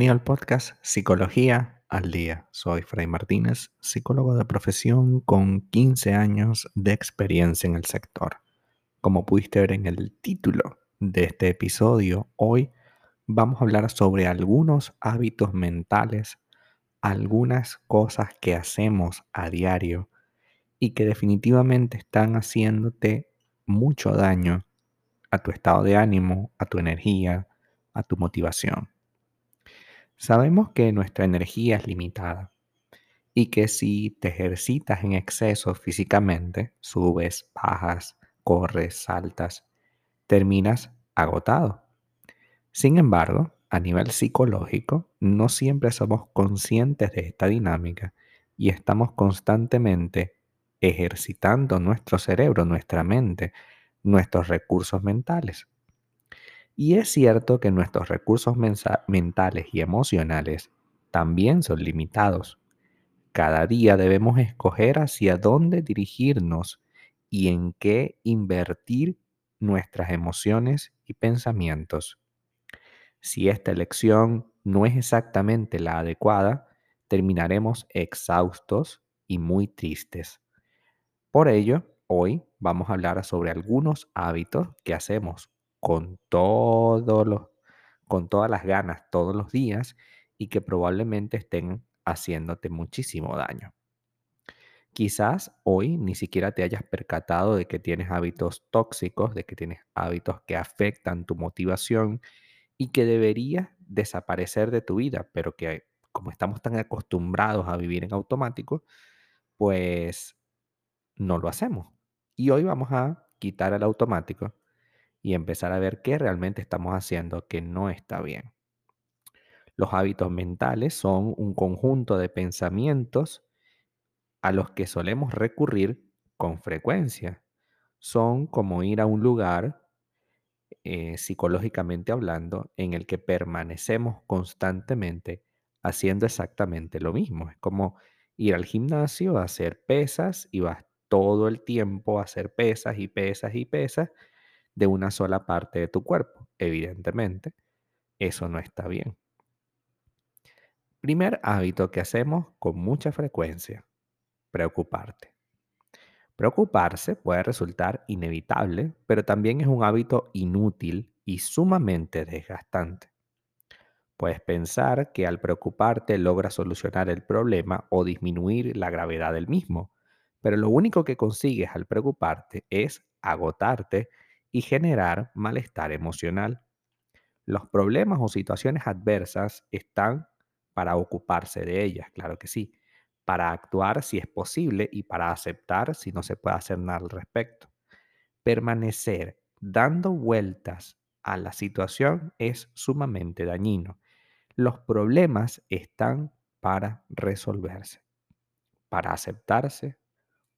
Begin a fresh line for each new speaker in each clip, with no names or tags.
Bienvenido al podcast Psicología al Día. Soy Fray Martínez, psicólogo de profesión con 15 años de experiencia en el sector. Como pudiste ver en el título de este episodio, hoy vamos a hablar sobre algunos hábitos mentales, algunas cosas que hacemos a diario y que definitivamente están haciéndote mucho daño a tu estado de ánimo, a tu energía, a tu motivación. Sabemos que nuestra energía es limitada y que si te ejercitas en exceso físicamente, subes, bajas, corres, saltas, terminas agotado. Sin embargo, a nivel psicológico, no siempre somos conscientes de esta dinámica y estamos constantemente ejercitando nuestro cerebro, nuestra mente, nuestros recursos mentales. Y es cierto que nuestros recursos mentales y emocionales también son limitados. Cada día debemos escoger hacia dónde dirigirnos y en qué invertir nuestras emociones y pensamientos. Si esta elección no es exactamente la adecuada, terminaremos exhaustos y muy tristes. Por ello, hoy vamos a hablar sobre algunos hábitos que hacemos con, todo con todas las ganas todos los días y que probablemente estén haciéndote muchísimo daño. Quizás hoy ni siquiera te hayas percatado de que tienes hábitos tóxicos, de que tienes hábitos que afectan tu motivación y que deberías desaparecer de tu vida, pero que como estamos tan acostumbrados a vivir en automático, pues no lo hacemos. Y hoy vamos a quitar el automático y empezar a ver qué realmente estamos haciendo que no está bien. Los hábitos mentales son un conjunto de pensamientos a los que solemos recurrir con frecuencia. Son como ir a un lugar, eh, psicológicamente hablando, en el que permanecemos constantemente haciendo exactamente lo mismo. Es como ir al gimnasio a hacer pesas y vas todo el tiempo a hacer pesas y pesas y pesas de una sola parte de tu cuerpo. Evidentemente, eso no está bien. Primer hábito que hacemos con mucha frecuencia, preocuparte. Preocuparse puede resultar inevitable, pero también es un hábito inútil y sumamente desgastante. Puedes pensar que al preocuparte logras solucionar el problema o disminuir la gravedad del mismo, pero lo único que consigues al preocuparte es agotarte y generar malestar emocional. Los problemas o situaciones adversas están para ocuparse de ellas, claro que sí, para actuar si es posible y para aceptar si no se puede hacer nada al respecto. Permanecer dando vueltas a la situación es sumamente dañino. Los problemas están para resolverse, para aceptarse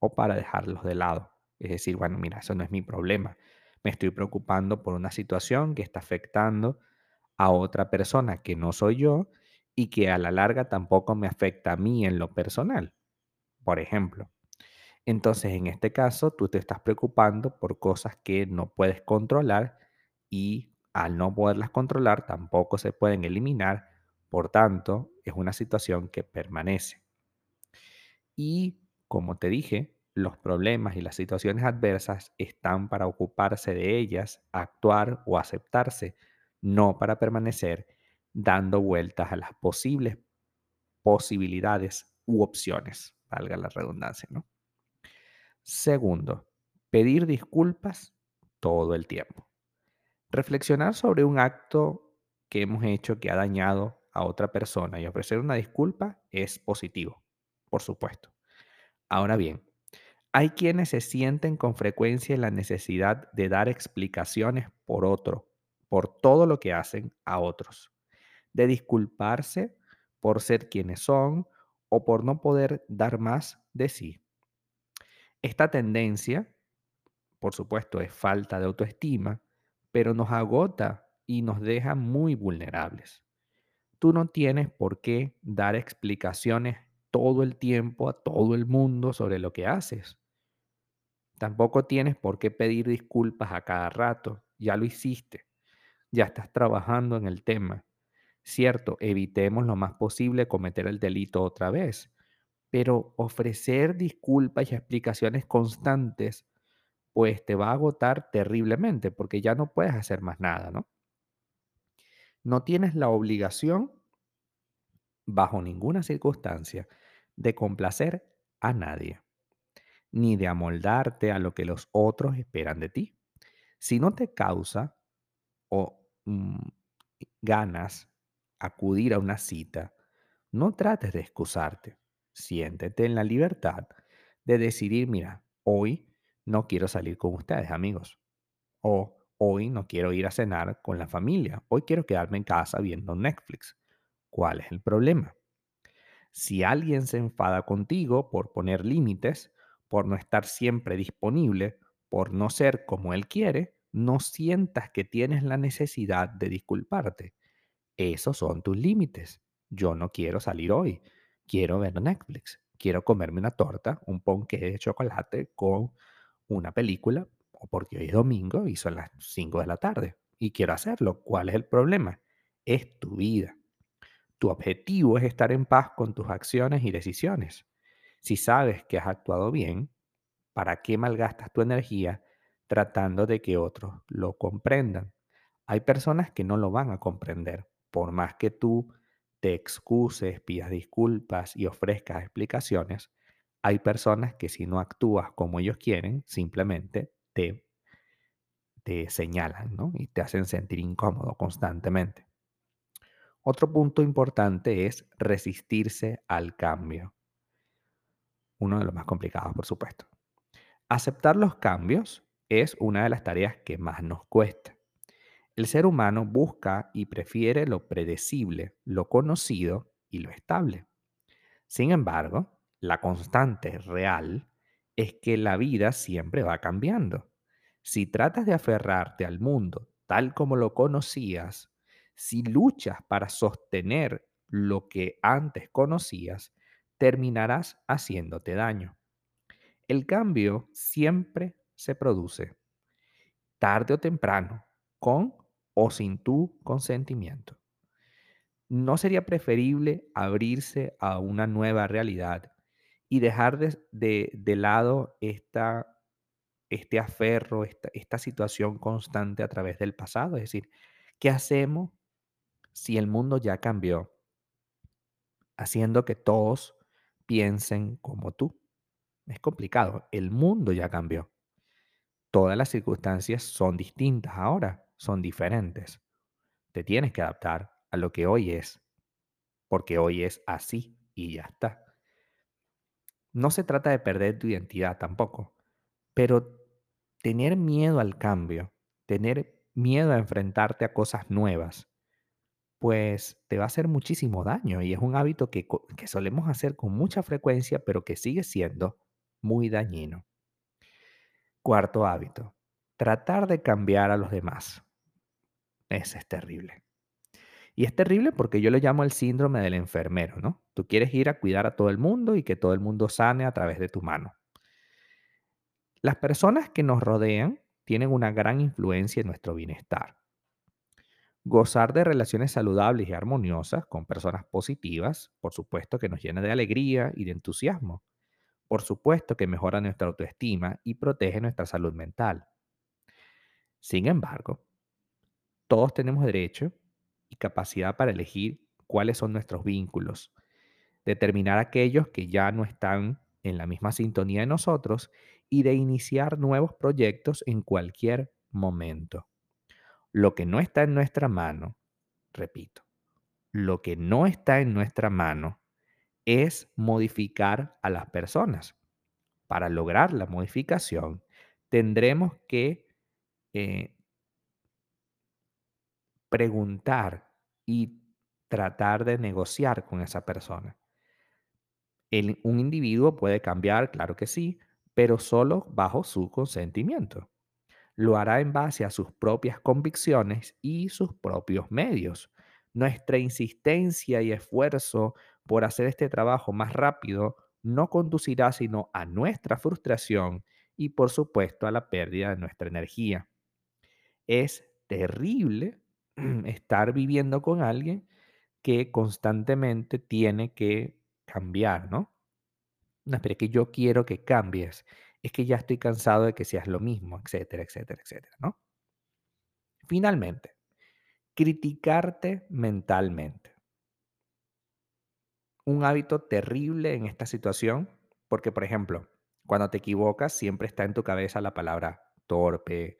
o para dejarlos de lado. Es decir, bueno, mira, eso no es mi problema me estoy preocupando por una situación que está afectando a otra persona que no soy yo y que a la larga tampoco me afecta a mí en lo personal, por ejemplo. Entonces, en este caso, tú te estás preocupando por cosas que no puedes controlar y al no poderlas controlar tampoco se pueden eliminar, por tanto, es una situación que permanece. Y como te dije, los problemas y las situaciones adversas están para ocuparse de ellas, actuar o aceptarse, no para permanecer dando vueltas a las posibles posibilidades u opciones, valga la redundancia, ¿no? Segundo, pedir disculpas todo el tiempo. Reflexionar sobre un acto que hemos hecho que ha dañado a otra persona y ofrecer una disculpa es positivo, por supuesto. Ahora bien, hay quienes se sienten con frecuencia en la necesidad de dar explicaciones por otro, por todo lo que hacen a otros, de disculparse por ser quienes son o por no poder dar más de sí. Esta tendencia, por supuesto, es falta de autoestima, pero nos agota y nos deja muy vulnerables. Tú no tienes por qué dar explicaciones todo el tiempo a todo el mundo sobre lo que haces. Tampoco tienes por qué pedir disculpas a cada rato. Ya lo hiciste. Ya estás trabajando en el tema. Cierto, evitemos lo más posible cometer el delito otra vez, pero ofrecer disculpas y explicaciones constantes, pues te va a agotar terriblemente porque ya no puedes hacer más nada, ¿no? No tienes la obligación, bajo ninguna circunstancia, de complacer a nadie, ni de amoldarte a lo que los otros esperan de ti. Si no te causa o mm, ganas acudir a una cita, no trates de excusarte. Siéntete en la libertad de decidir, mira, hoy no quiero salir con ustedes, amigos. O hoy no quiero ir a cenar con la familia. Hoy quiero quedarme en casa viendo Netflix. ¿Cuál es el problema? Si alguien se enfada contigo por poner límites, por no estar siempre disponible, por no ser como él quiere, no sientas que tienes la necesidad de disculparte. Esos son tus límites. Yo no quiero salir hoy. Quiero ver Netflix. Quiero comerme una torta, un ponqué de chocolate con una película, o porque hoy es domingo y son las 5 de la tarde. Y quiero hacerlo. ¿Cuál es el problema? Es tu vida. Tu objetivo es estar en paz con tus acciones y decisiones. Si sabes que has actuado bien, ¿para qué malgastas tu energía tratando de que otros lo comprendan? Hay personas que no lo van a comprender. Por más que tú te excuses, pidas disculpas y ofrezcas explicaciones, hay personas que si no actúas como ellos quieren, simplemente te, te señalan ¿no? y te hacen sentir incómodo constantemente. Otro punto importante es resistirse al cambio. Uno de los más complicados, por supuesto. Aceptar los cambios es una de las tareas que más nos cuesta. El ser humano busca y prefiere lo predecible, lo conocido y lo estable. Sin embargo, la constante real es que la vida siempre va cambiando. Si tratas de aferrarte al mundo tal como lo conocías, si luchas para sostener lo que antes conocías, terminarás haciéndote daño. El cambio siempre se produce, tarde o temprano, con o sin tu consentimiento. ¿No sería preferible abrirse a una nueva realidad y dejar de, lado este aferro, esta situación constante a través del pasado? Es decir, ¿qué hacemos si el mundo ya cambió, haciendo que todos piensen como tú? Es complicado, el mundo ya cambió. Todas las circunstancias son distintas ahora, son diferentes. Te tienes que adaptar a lo que hoy es, porque hoy es así y ya está. No se trata de perder tu identidad tampoco, pero tener miedo al cambio, tener miedo a enfrentarte a cosas nuevas, pues te va a hacer muchísimo daño y es un hábito que, que solemos hacer con mucha frecuencia, pero que sigue siendo muy dañino. Cuarto hábito, tratar de cambiar a los demás. Ese es terrible. Y es terrible porque yo lo llamo el síndrome del enfermero, ¿no? Tú quieres ir a cuidar a todo el mundo y que todo el mundo sane a través de tu mano. Las personas que nos rodean tienen una gran influencia en nuestro bienestar. Gozar de relaciones saludables y armoniosas con personas positivas, por supuesto que nos llena de alegría y de entusiasmo. Por supuesto que mejora nuestra autoestima y protege nuestra salud mental. Sin embargo, todos tenemos derecho y capacidad para elegir cuáles son nuestros vínculos, determinar aquellos que ya no están en la misma sintonía de nosotros y de iniciar nuevos proyectos en cualquier momento. Lo que no está en nuestra mano, repito, lo que no está en nuestra mano es modificar a las personas. Para lograr la modificación, tendremos que eh, preguntar y tratar de negociar con esa persona. Un individuo puede cambiar, claro que sí, pero solo bajo su consentimiento. Lo hará en base a sus propias convicciones y sus propios medios. Nuestra insistencia y esfuerzo por hacer este trabajo más rápido no conducirá sino a nuestra frustración y por supuesto a la pérdida de nuestra energía. Es terrible estar viviendo con alguien que constantemente tiene que cambiar, ¿no? No, es que yo quiero que cambies. Es que ya estoy cansado de que seas lo mismo, etcétera, etcétera, etcétera, ¿no? Finalmente, criticarte mentalmente. Un hábito terrible en esta situación, porque por ejemplo, cuando te equivocas siempre está en tu cabeza la palabra torpe,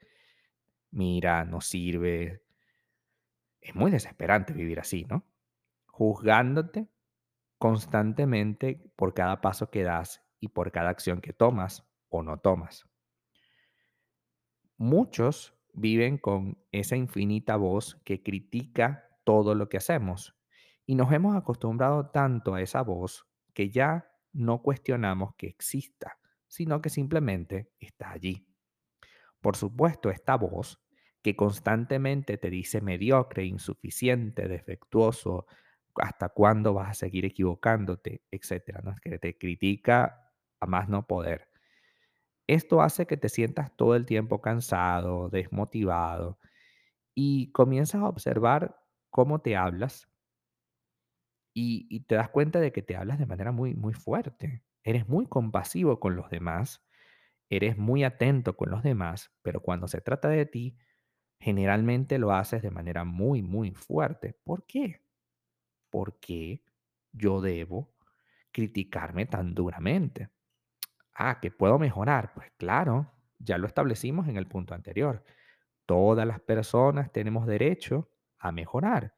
mira, no sirve. Es muy desesperante vivir así, ¿no? Juzgándote constantemente por cada paso que das y por cada acción que tomas o no tomas. Muchos viven con esa infinita voz que critica todo lo que hacemos y nos hemos acostumbrado tanto a esa voz que ya no cuestionamos que exista, sino que simplemente está allí. Por supuesto, esta voz que constantemente te dice mediocre, insuficiente, defectuoso, hasta cuándo vas a seguir equivocándote, etcétera, ¿no? que te critica a más no poder. Esto hace que te sientas todo el tiempo cansado, desmotivado y comienzas a observar cómo te hablas y, te das cuenta de que te hablas de manera muy, muy fuerte. Eres muy compasivo con los demás, eres muy atento con los demás, pero cuando se trata de ti, generalmente lo haces de manera muy, muy fuerte. ¿Por qué? ¿Por qué yo debo criticarme tan duramente? Ah, que puedo mejorar. Pues claro, ya lo establecimos en el punto anterior. Todas las personas tenemos derecho a mejorar.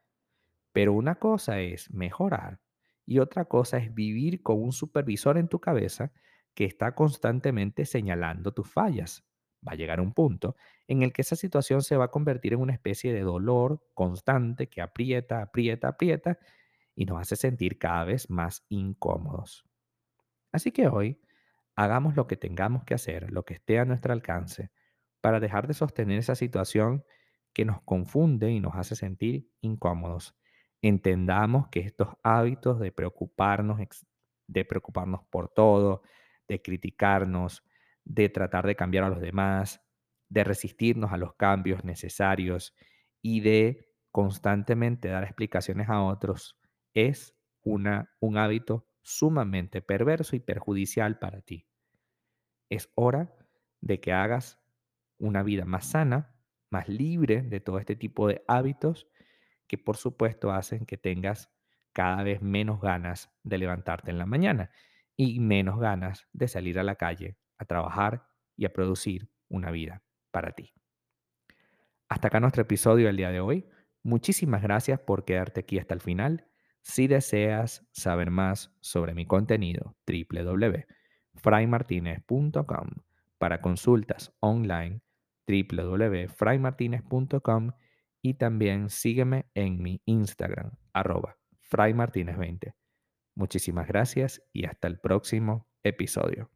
Pero una cosa es mejorar y otra cosa es vivir con un supervisor en tu cabeza que está constantemente señalando tus fallas. Va a llegar un punto en el que esa situación se va a convertir en una especie de dolor constante que aprieta, aprieta, aprieta y nos hace sentir cada vez más incómodos. Así que hoy hagamos lo que tengamos que hacer, lo que esté a nuestro alcance, para dejar de sostener esa situación que nos confunde y nos hace sentir incómodos. Entendamos que estos hábitos de preocuparnos, de preocuparnos por todo, de criticarnos, de tratar de cambiar a los demás, de resistirnos a los cambios necesarios y de constantemente dar explicaciones a otros, es una, un hábito sumamente perverso y perjudicial para ti. Es hora de que hagas una vida más sana, más libre de todo este tipo de hábitos que por supuesto hacen que tengas cada vez menos ganas de levantarte en la mañana y menos ganas de salir a la calle a trabajar y a producir una vida para ti. Hasta acá nuestro episodio del día de hoy. Muchísimas gracias por quedarte aquí hasta el final. Si deseas saber más sobre mi contenido, www.fraymartinez.com. Para consultas online, www.fraymartinez.com y también sígueme en mi Instagram, arroba fraymartinez20. Muchísimas gracias y hasta el próximo episodio.